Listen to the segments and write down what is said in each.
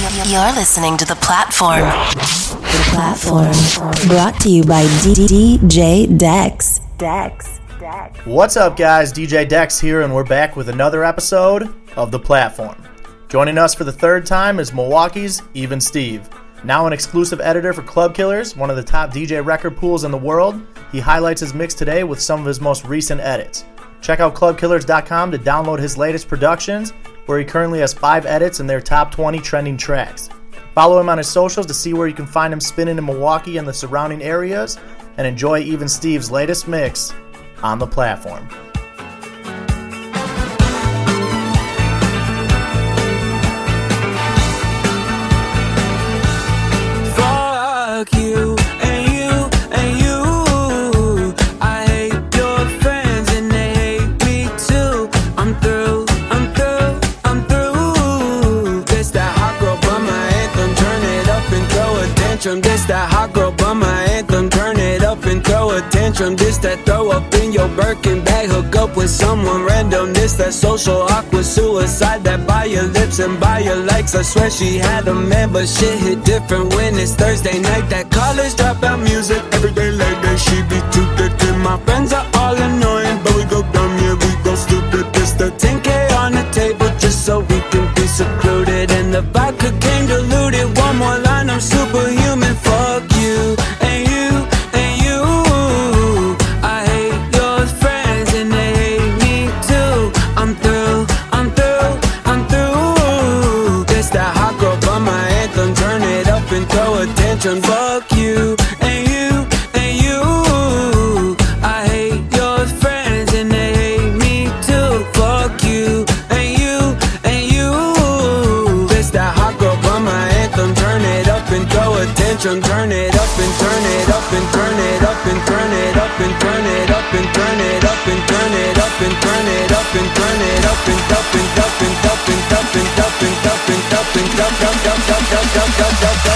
You're listening to The Platform. The Platform. Brought to you by DJ Dex. Dex. Dex. What's up, guys? DJ Dex here, and we're back with another episode of The Platform. Joining us for the third time is Milwaukee's Even Steve. Now an exclusive editor for Club Killers, one of the top DJ record pools in the world, he highlights his mix today with some of his most recent edits. Check out clubkillers.com to download his latest productions where he currently has five edits in their top 20 trending tracks. Follow him on his socials to see where you can find him spinning in Milwaukee and the surrounding areas, and enjoy even Steve's latest mix on the platform. This that throw up in your Birkin bag. Hook up with someone random. This that social awkward suicide. That buy your lips and buy your likes. I swear she had a man, but shit hit different when it's Thursday night. That college dropout music. Every day like that, she be too good. My friends are all annoying, but we go dumb, yeah, we go stupid. This the 10K on the table just so we can be secluded. And the vodka and turn it up and turn it up and turn it up and turn it up and turn it up and up and up and up and up and up and up and up and up and up and up and up and up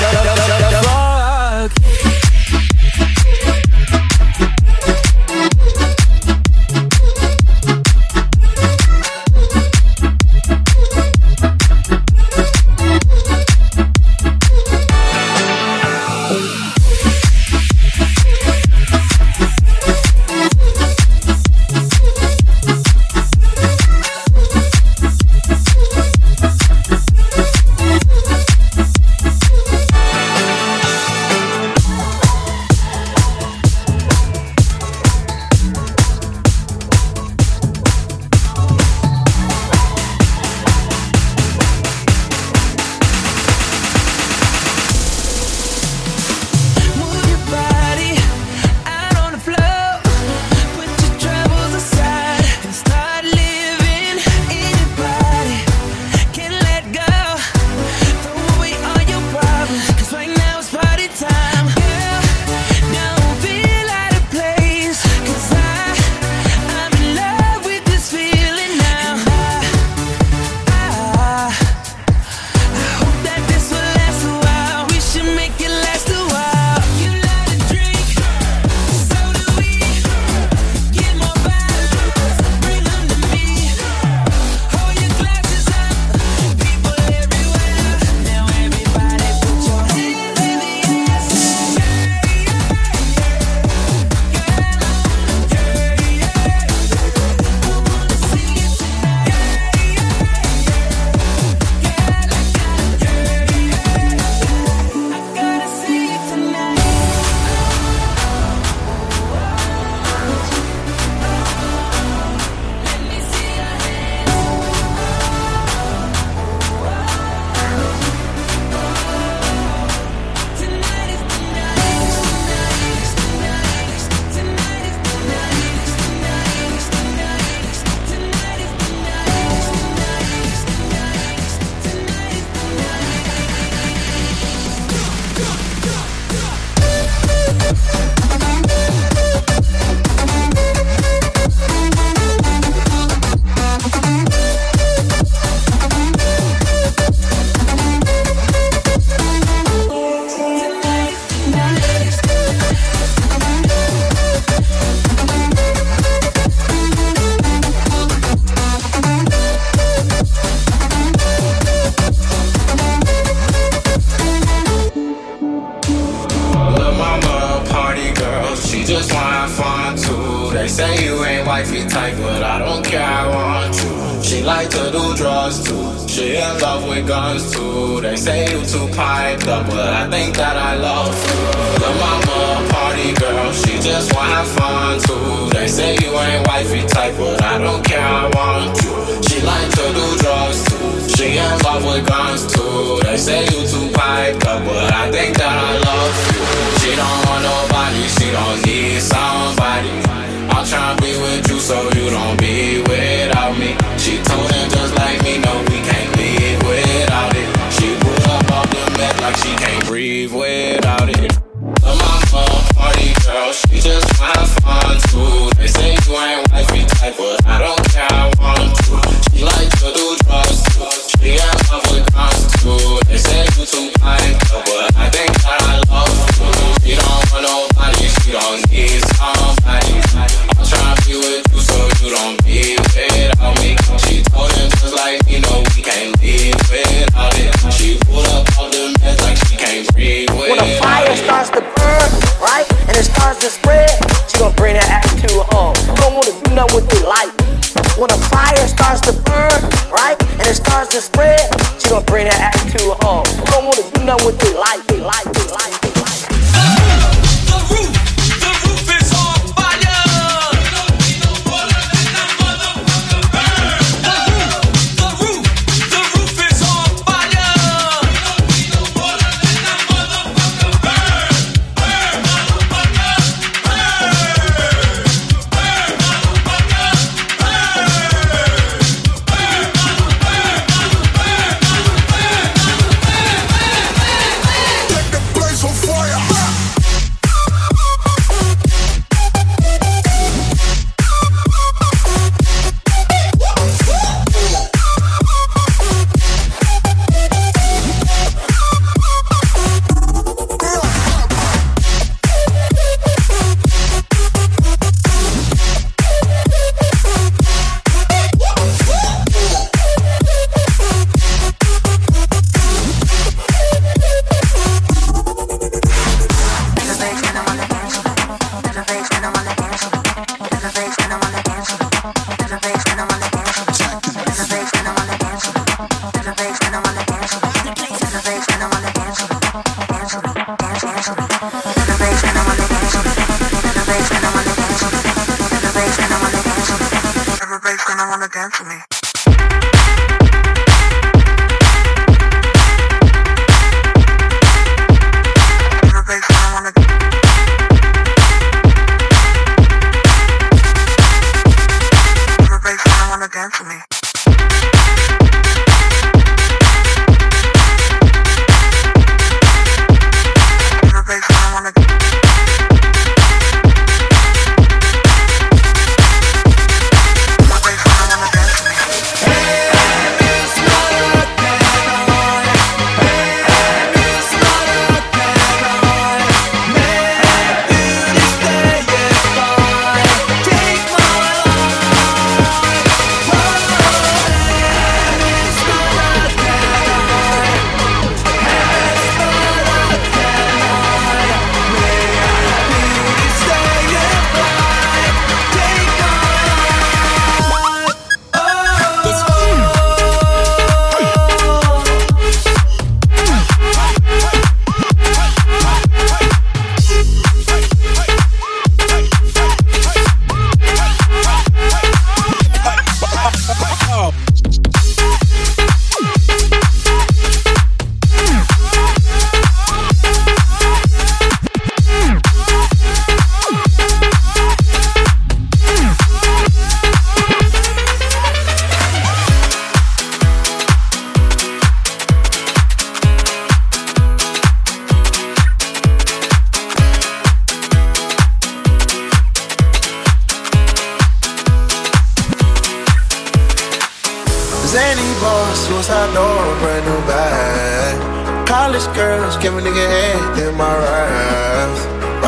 dance with me.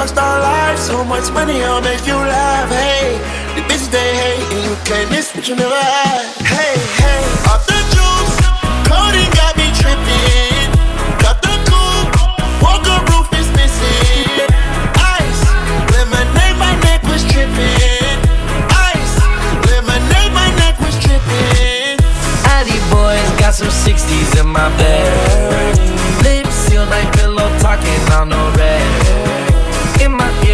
rockstar life. So much money, I'll make you laugh. Hey, the bitches they hate, and you can't miss what you never had. Hey, hey, off the juice, coding got me tripping. Got the coupe, walker roof is missing. Ice, lemonade, my neck was tripping. Ice, lemonade, my neck was tripping. Addy boys got some 60s in my bed. Lips sealed like pillow talking. I'm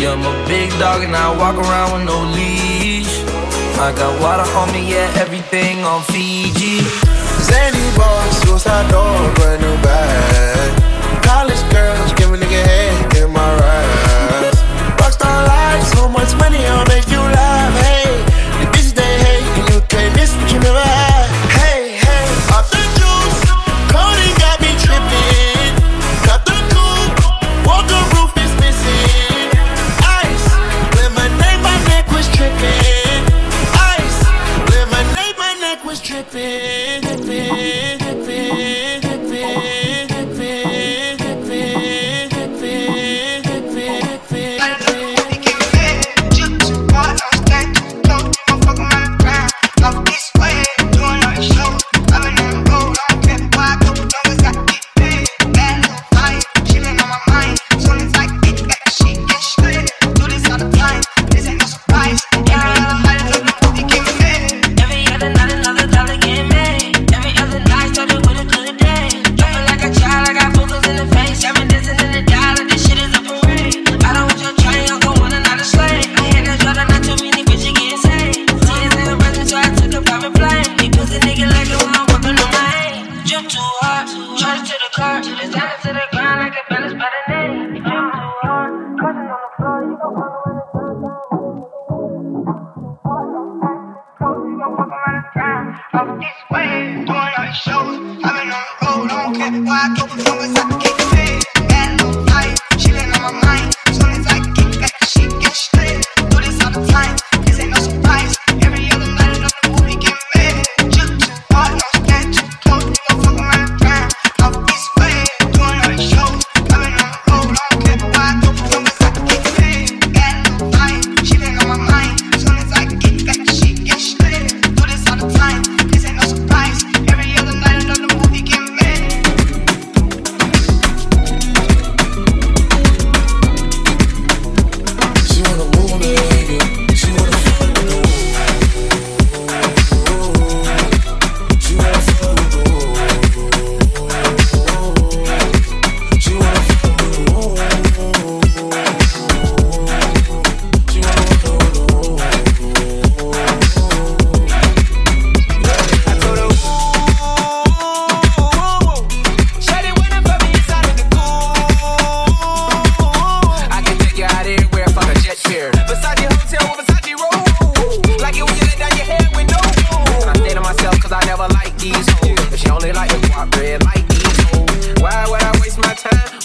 Yeah, I'm a big dog and I walk around with no leash. I got water on me, yeah, everything on Fiji. Zanny boss, suicide door, brand new bag. College girls, give a nigga head get my ride. Rockstar life, so much money, I'll make you laugh. Hey, the bitches they hate, and you can't miss what you never had.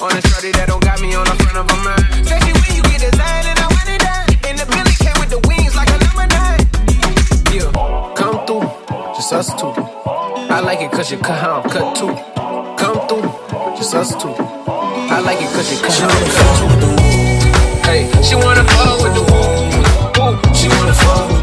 On a shorty that don't got me on the front of a mind. When you get designed and I want it. And the Billy came with the wings like a number nine. Yeah, come through, just us two. I like it cause you cut how I'm cut too. Come through, just us two. I like it cause you cut how I'm cut too. Hey, she wanna fuck with the. She wanna fuck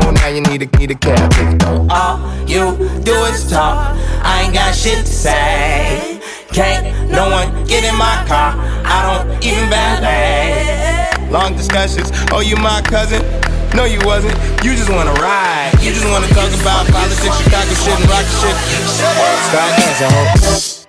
now you need a, need a cab. All you do is talk. I ain't got shit to say. Can't no one get in my car. I don't even valet. Long discussions. Oh, you my cousin? No, you wasn't. You just wanna ride. You just wanna talk about politics, Chicago shit, and rock shit. Stop dancing,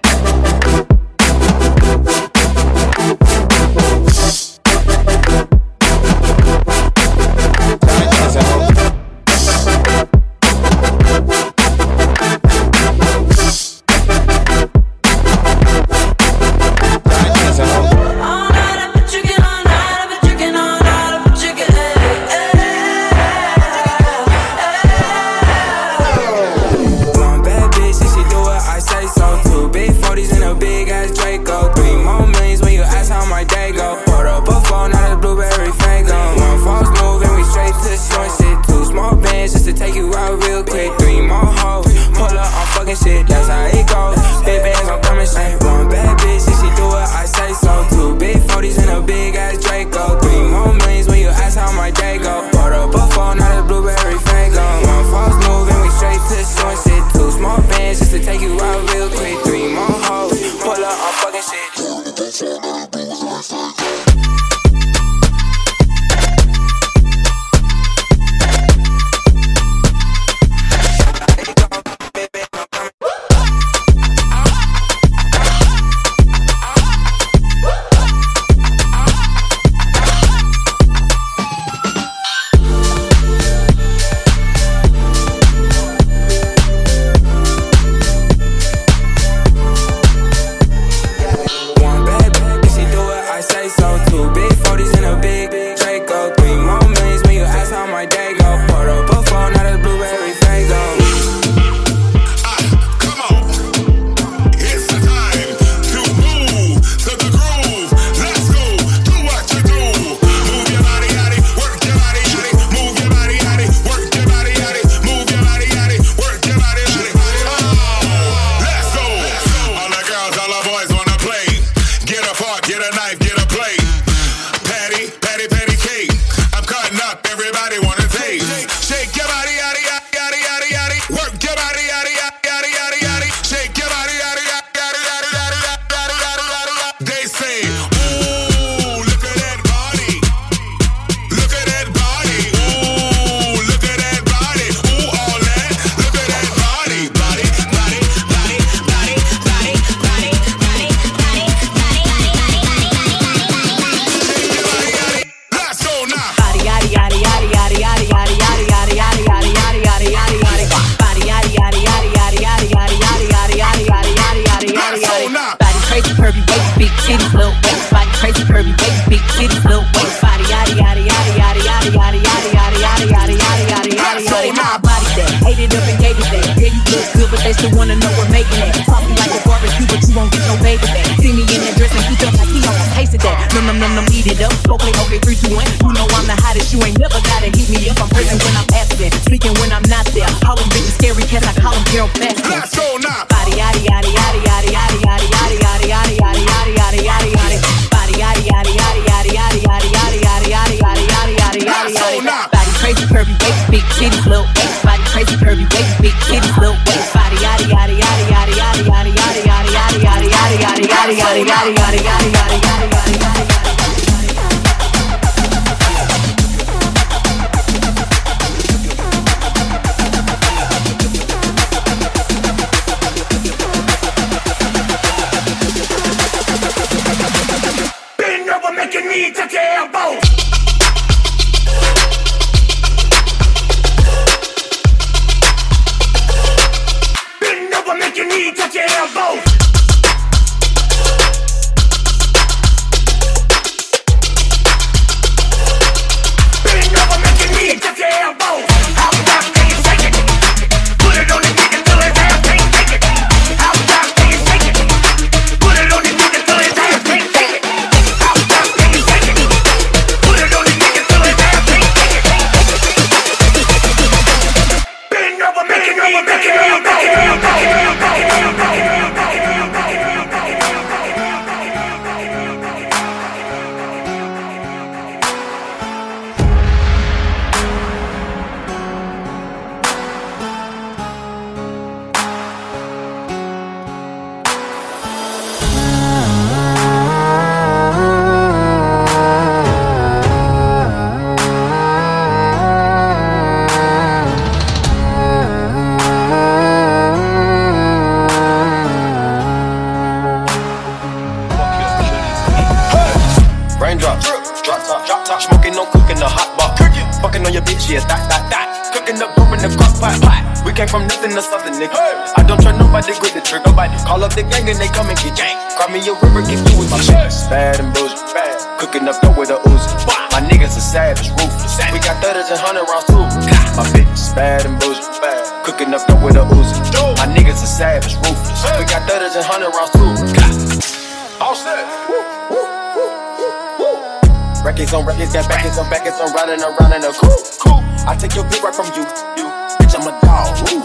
Records on records, got backers on backers, I'm riding around in a coupe. Cool. I take your bitch right from you. You. Bitch, I'm a dog. Woo.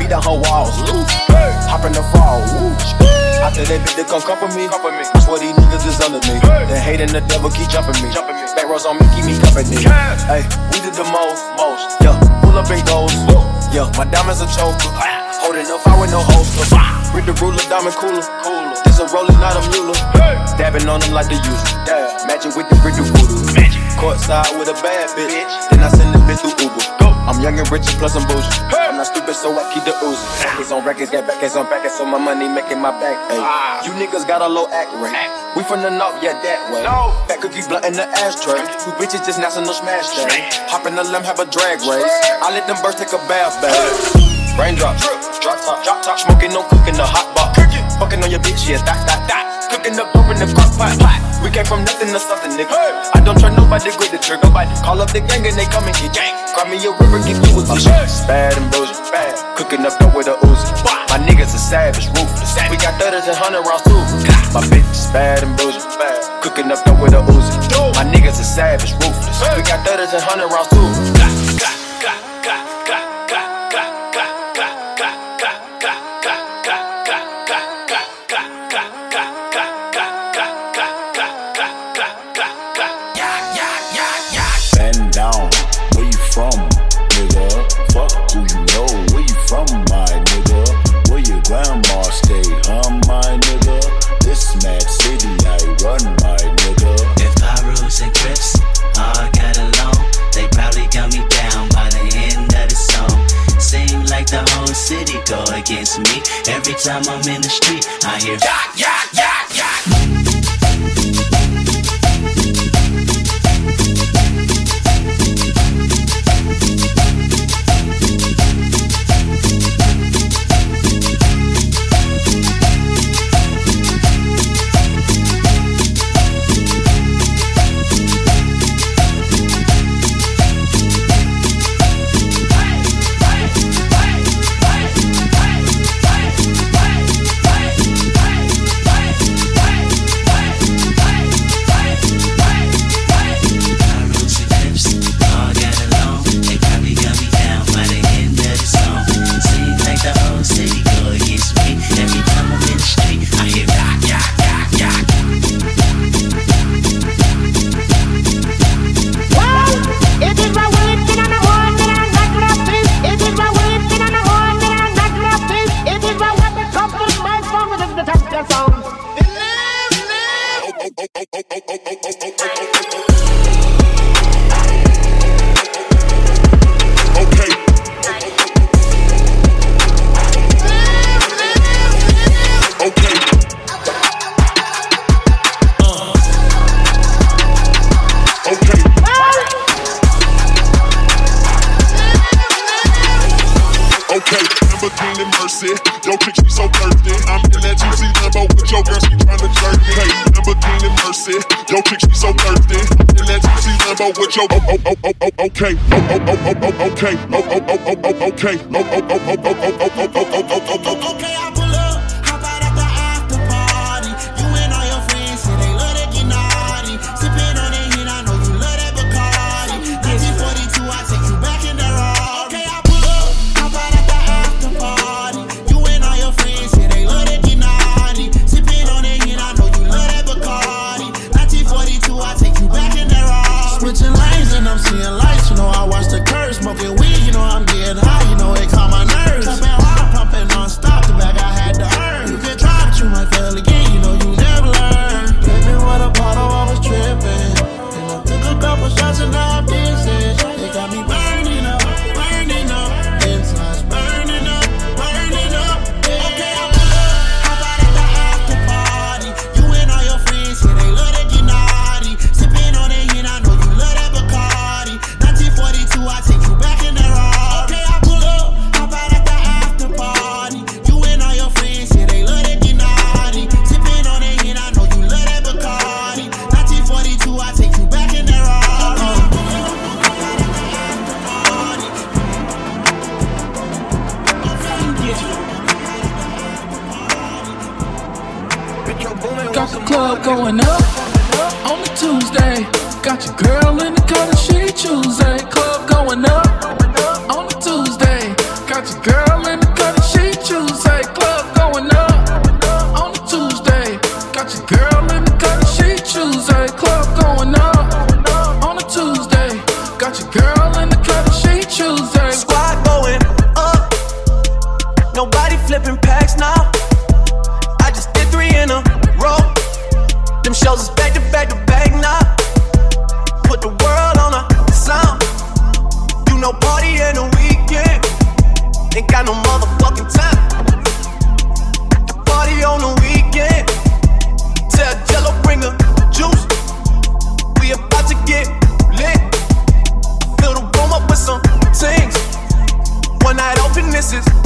Beat down her walls. Loose. Hop in the fall. Woo. I tell that bitch to come comfort me. I swear these niggas is under me. The hate and the devil keep jumping me. Jumping me. Back rows on me, keep me company. Hey, we did the most, most. Yeah, pull up and goes. Yeah, my diamonds a choker. Holding up, I with no holster. Read the ruler, diamond cooler. Cooler. This a roller, not a mule. Dabbing on them like the usual. Yeah. Magic with the brick do voodoo. Magic. Courtside with a bad bitch. Then I send the bitch through Uber. Go. I'm young and rich and plus I'm bougie. I'm not stupid, so I keep the oozing. Records on records, got backers on backers, so my money making my back. Ay. You niggas got a low act rate. We from the north, yeah, that way. No. Fat cookie blunt in the ashtray. Two bitches just national smash day. Hop in the limb, have a drag race. I let them birds take a bath bath. Raindrop, drop top, drop top, smoking, no cooking, the hot box. Fucking on your bitch, yeah, that, that, that. Cooking up, dope in the crock pot. We came from nothing to something, nigga. I don't trust nobody, grip the trigger. Nobody call up the gang and they come and get gang. Grab me a river, get you with my shit. Bad and bullshit, bad. Cooking up dope with a Uzi. My niggas are savage, ruthless. We got thudders and hundred rounds too. My bitch is bad and bullshit, bad. Cooking up dope with a Uzi. My niggas are savage, ruthless. We got thudders and hundred rounds too. Every time I'm in the street, I hear yak, yak.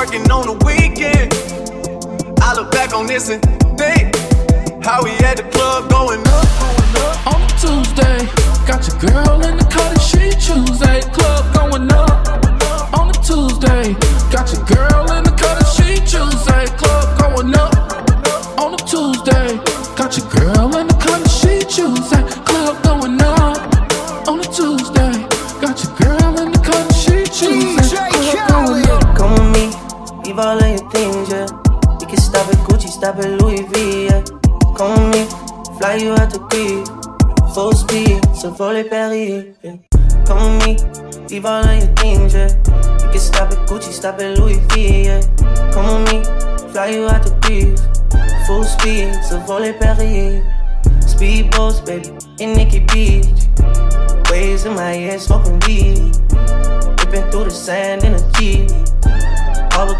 working on the weekend, I look back on this and think how we at the club going up. On Tuesday, got your girl in the color she Tuesday. Club going up on a Tuesday. Got your girl in the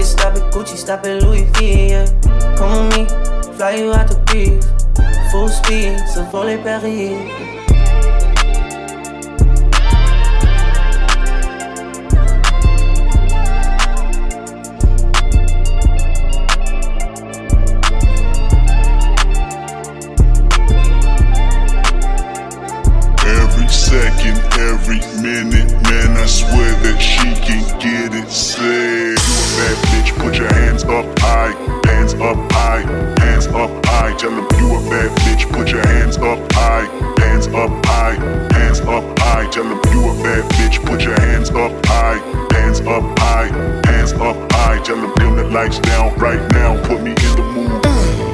Can stop at Gucci, stop at Louis V, yeah. Come with me, fly you out to Greece. Full speed, so for les Paris. Minute, man, I swear that she can get it said. You a bad bitch, put your hands up high, hands up high, hands up high. Tell them you a bad bitch, put your hands up high, hands up high, hands up high. Tell them you a bad bitch, put your hands up high, hands up high, hands up high. Tell them dim the lights down right now, put me in the mood.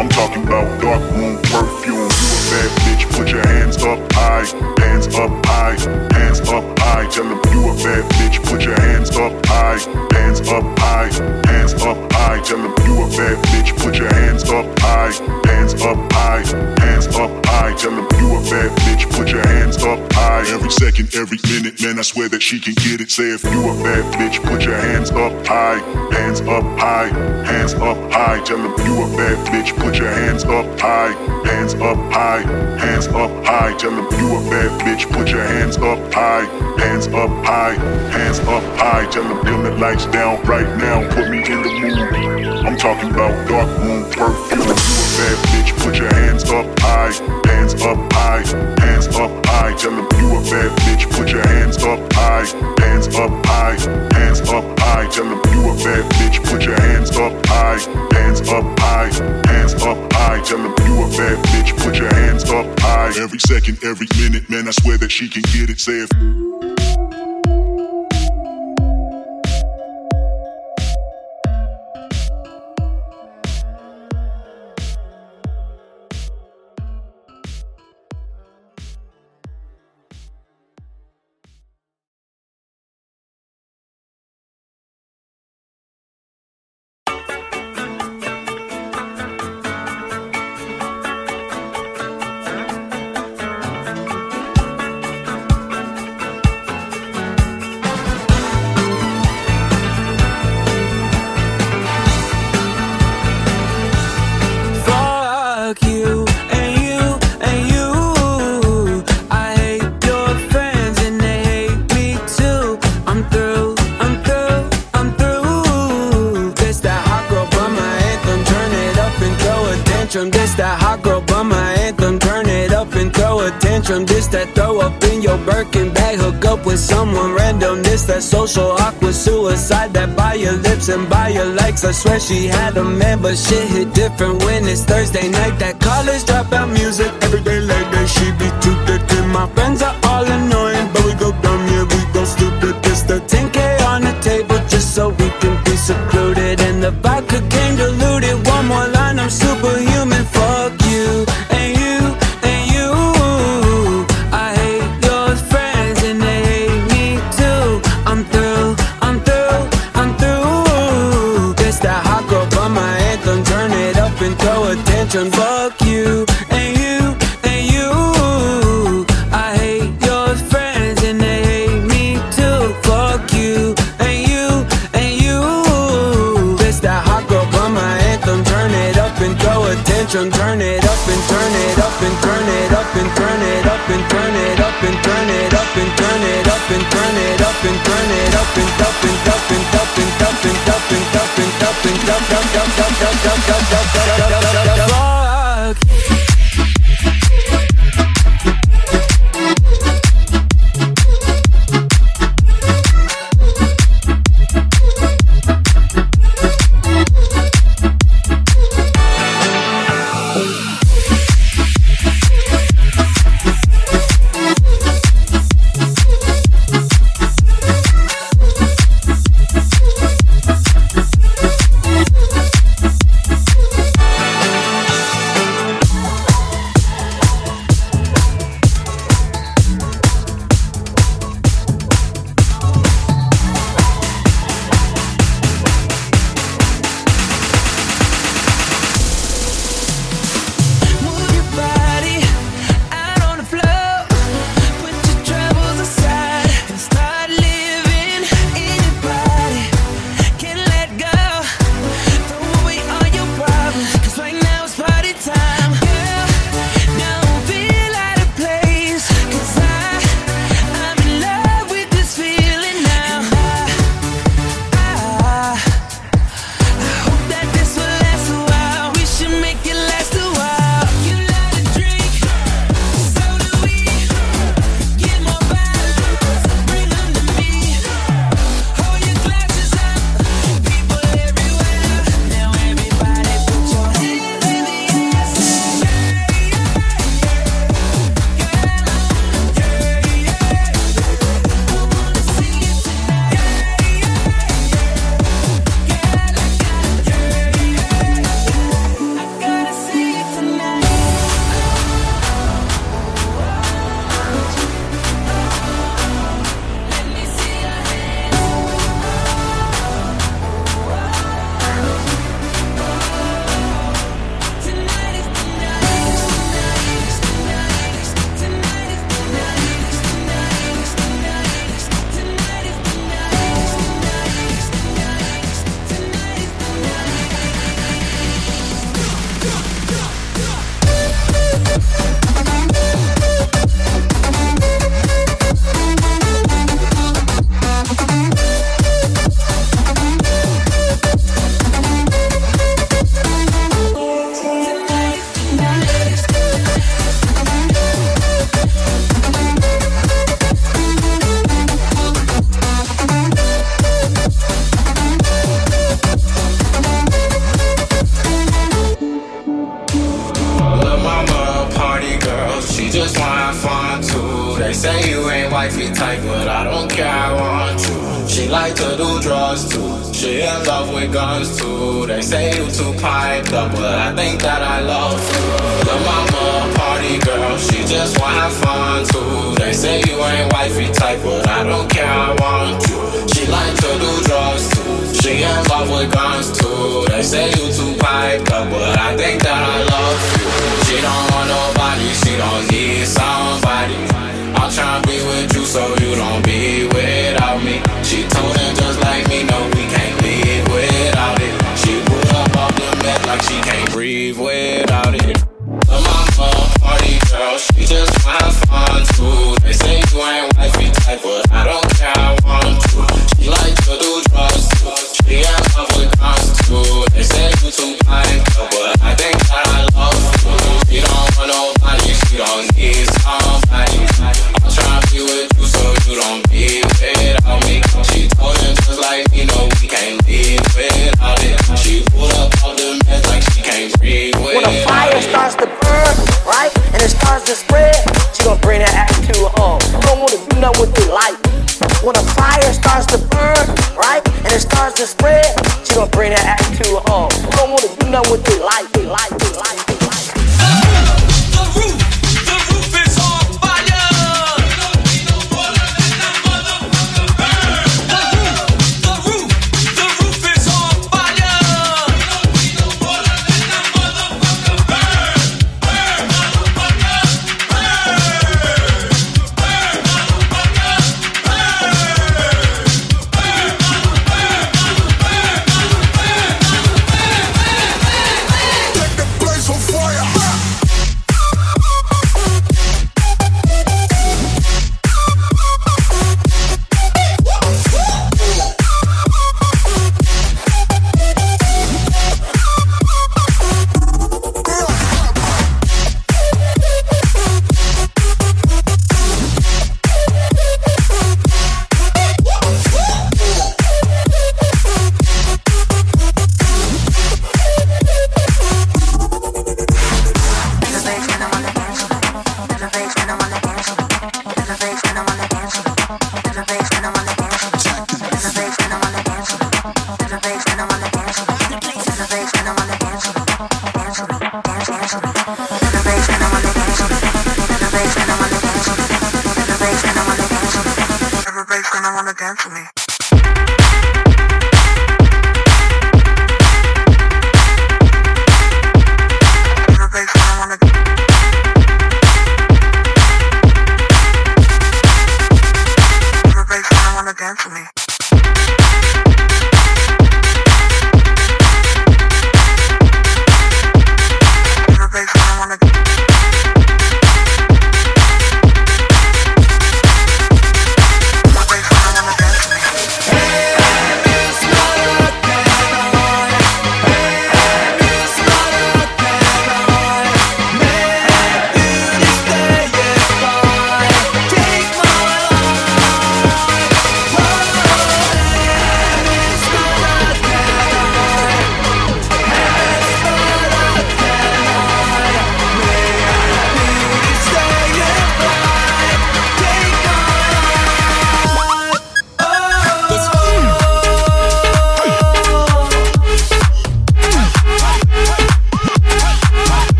I'm talking about dark room perfume. You a bad bitch, put your hands up high, hands up high, hands up high. Tell them you a bad bitch, put your hands up high, hands up high, hands up high. Tell them you a bad bitch, put your hands up high, hands up high, hands up high. Tell them you a bad bitch, put your hands up high. Every second, every minute, man, I swear that she can get it. Say if you a bad bitch, put your hands up high, hands up high, hands up high. Tell them you a bad bitch, put your hands up high, hands up high, hands up high. Tell them you a bad bitch, put your hands up high, hands up high, hands up high. Tell them dim the lights down right now, put me in the mood. I'm talking about dark room perfume. Bad bitch, put your hands up high, hands up high, hands up high. Tell them you a bad bitch, put your hands up high, hands up high, hands up high. Tell them you a bad bitch, put your hands up high, hands up high, hands up high. Tell them you a bad bitch, put your hands up high. Every second, every minute, man, I swear that she can get it. Say if social awkward suicide that by your lips and by your likes. I swear she had a man, but shit hit different when it's Thursday night. That college dropout music every day. and turn it up and turn it up and up and up and up and up and up and up and up and up and up and up and up and up and up and up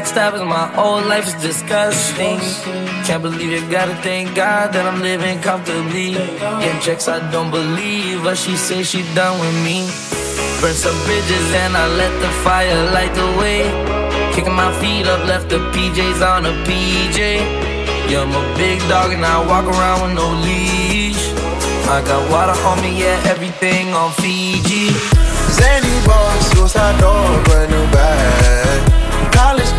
backstabbing. My whole life is disgusting. Can't believe you gotta thank God that I'm living comfortably. Getting checks, I don't believe, but she says she done with me. Burn some bridges and I let the fire light the way. Kicking my feet up, left the PJs on a PJ. Yeah, I'm a big dog and I walk around with no leash. I got water on me, yeah, everything on Fiji. Zany boss, suicidal, brand new bag. College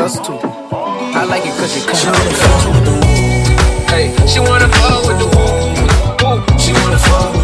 us two. I like it cause you come. She wanna fuck with the. Hey, she wanna fuck with the. She wanna fuck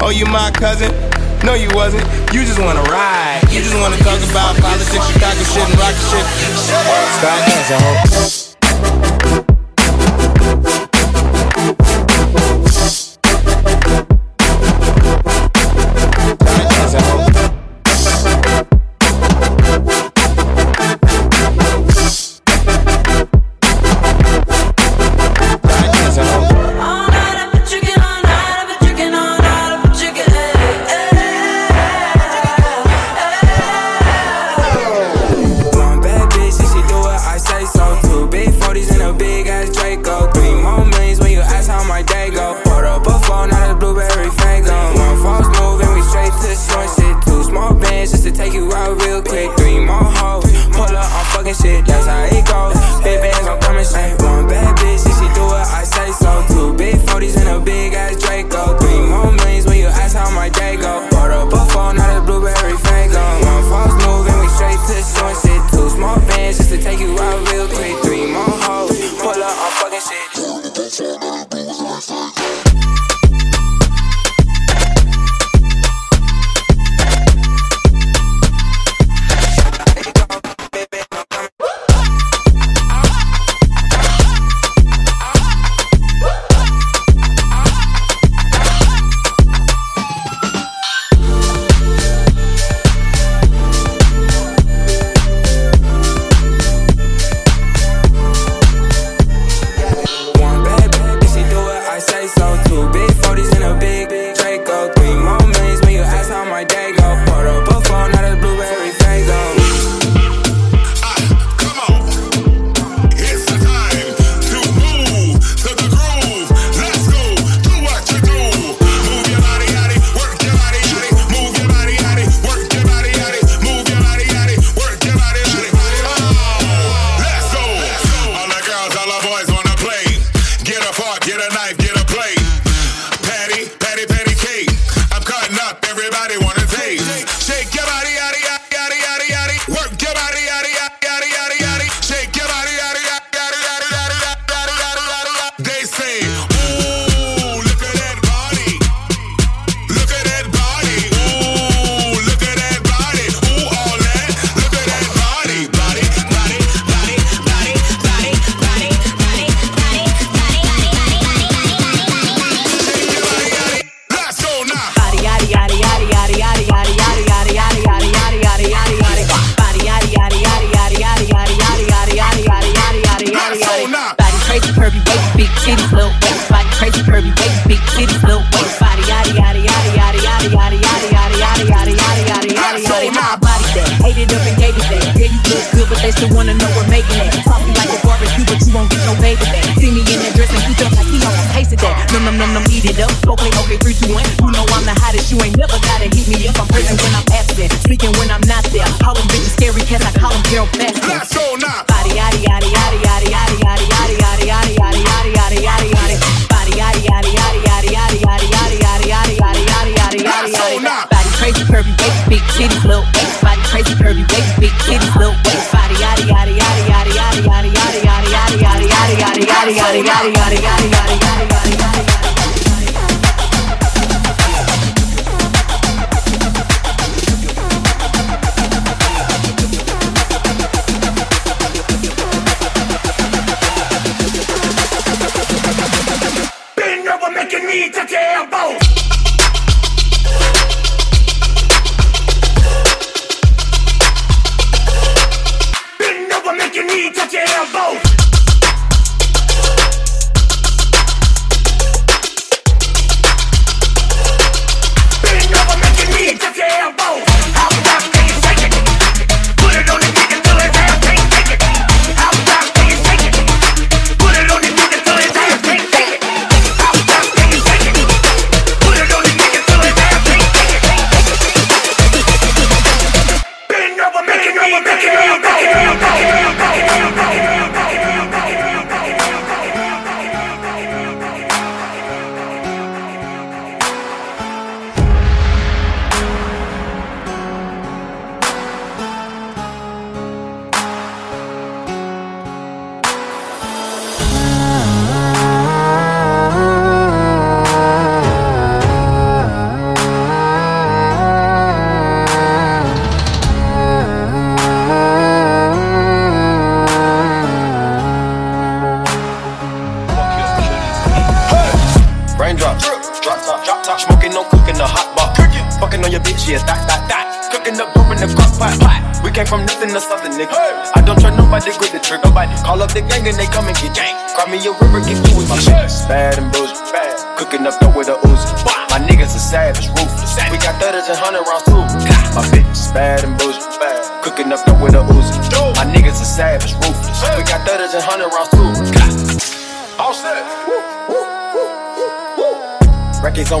Oh, you my cousin? No, you wasn't. You just wanna ride. You just wanna talk about politics, Chicago shit, and rock shit. Stop asking, need to both.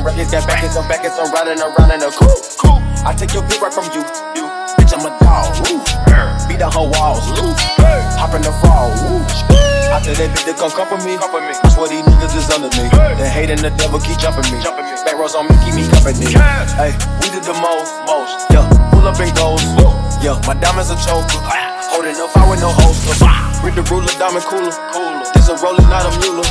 Records on records, got backers on backers, I'm riding around in a coupe. Cool. I take your bitch right from you. You. Bitch, I'm a dog. Woo. Beat the whole walls. Loose. Hop in the fall. Woo. After that bitch, they come come for me. Come for me. I swear these niggas is under me. The hate and the devil keep jumping me. Jumping me. Back rows on me, keep me company. Hey, we did the most. Most. Yeah. Pull up and goes. Yeah, my diamonds a choker. Holding up, I with no holster. Read the ruler, diamond cooler. Cooler. This a roller, not a mule.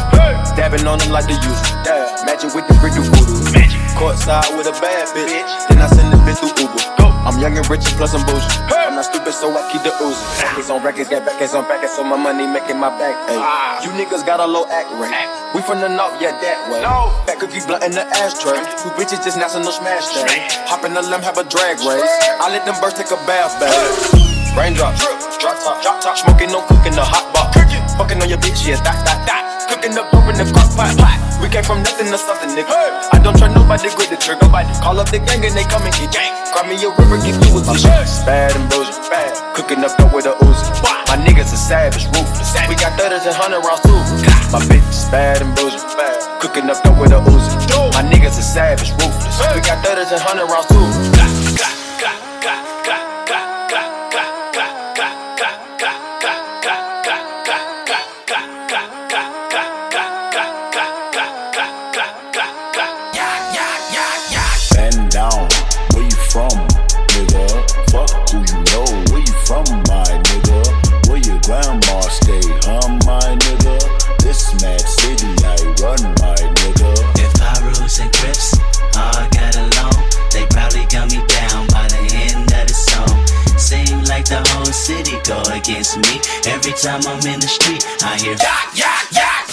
Dabbing on them like the usual. Yeah. Magic with the brick do voodoo. Magic. Courtside with a bad bitch. Then I send the bitch through Uber. Go. I'm young and rich and plus I'm bougie. I'm not stupid, so I keep the oozing. Records on records, got backers on backers, so my money making my back. Ay. You niggas got a low act rate. We from the north, yeah, that way. No. Fat cookie blunt in the ashtray. Two bitches just national smash day. Hop in the limb, have a drag race. I let them birds take a bath, baby. Raindrop, drop top, drop top, smoking, no cooking, the hot box. Fucking on your bitch, yeah, that, that, that. Cooking up dope in the crock pot. We came from nothing to something, nigga. I don't trust nobody, grip the trigger. Nobody call up the gang and they come and get gang. Grab me a river, get you with the shit. Bad and bullshit, bad. Cooking up dope with a Uzi. My niggas are savage, ruthless. We got thudders and hundred rounds too. My bitch is bad and bullshit, bad. Cooking up dope with a Uzi. My niggas are savage, ruthless. We got thudders and hundred rounds too. Every time I'm in the street, I hear yak, yak, yak.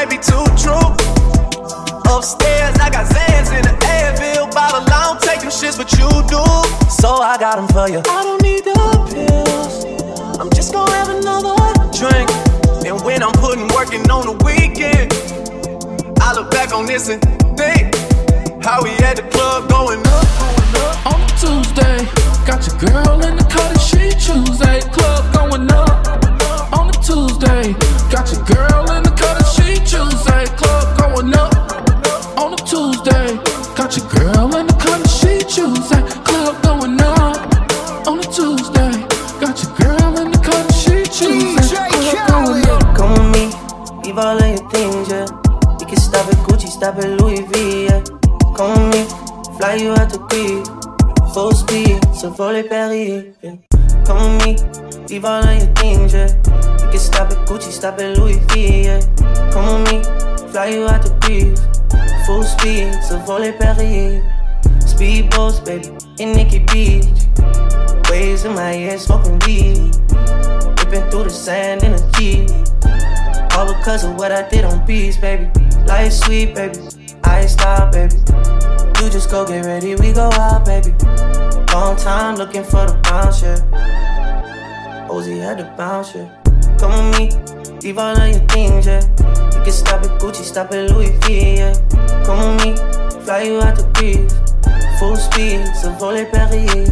Might be too true. Upstairs, I got Zans in the Advil bottle. I don't take them shits, but you do. So I got them for you. I don't need the pills. I'm just gonna have another drink. And when I'm putting working on the weekend, I look back on this and think how we at the club going up. On a Tuesday, got your girl in the color she Tuesday. Club going up on Tuesday. Got your girl in the color she Tuesday. Club going up on a Tuesday. Got your girl in the color she Tuesday. Club going up on a Tuesday. Got your girl in the color she Tuesday. Club going up. Come with me, leave all of your things, yeah. We can stop at Gucci, stop at Louis V, yeah. Come with me, fly you out to Greece. Full speed, so for les Paris, yeah. Come with me, leave all of your things, yeah. We can stop at Gucci, stop at Louis V, yeah. Come with me, fly you out to Greece. Full speed, so for les Paris. Speedboats, baby, in Nikki Beach. Waves in my head, smoking weed. Ripping through the sand in a Jeep. All because of what I did on beats, baby. Life sweet, baby. I stop, baby. You just go get ready, we go out, baby. Long time looking for the bounce, yeah. Ozzy had the bounce, yeah. Come with me, leave all of your things, yeah. You can stop at Gucci, stop at Louis V, yeah. Come with me, fly you out to Greece. Full speed, so for les Paris.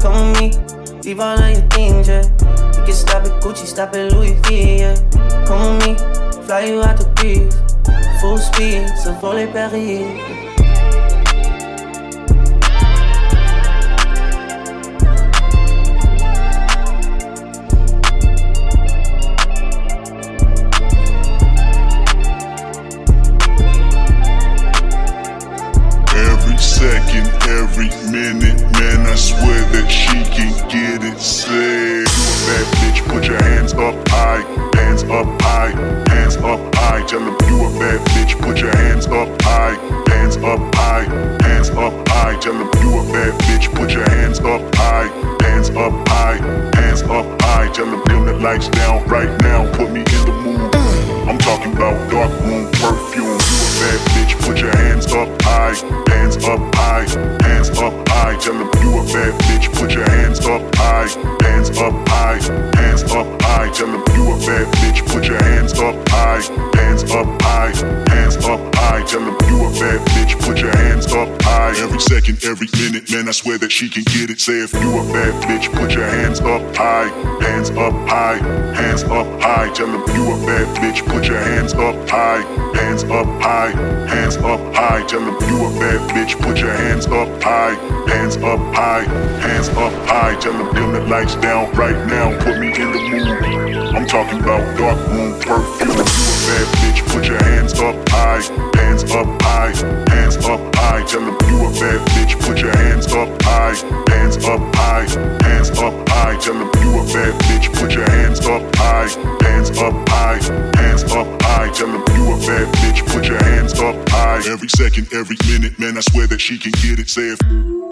Come with me, leave all of your things, yeah. You can stop at Gucci, stop at Louis V, yeah. Come with me, fly you out to Greece. Full speed, se voler péril Say if you a bad bitch, put your hands up high, hands up high, hands up high. Tell them you a bad bitch, put your hands up high, hands up high, hands up high. Tell them you a bad bitch, put your hands up high, hands up high, hands up high. Tell them dim the lights down right now. second, every minute, man. I swear that she can get it. Say if.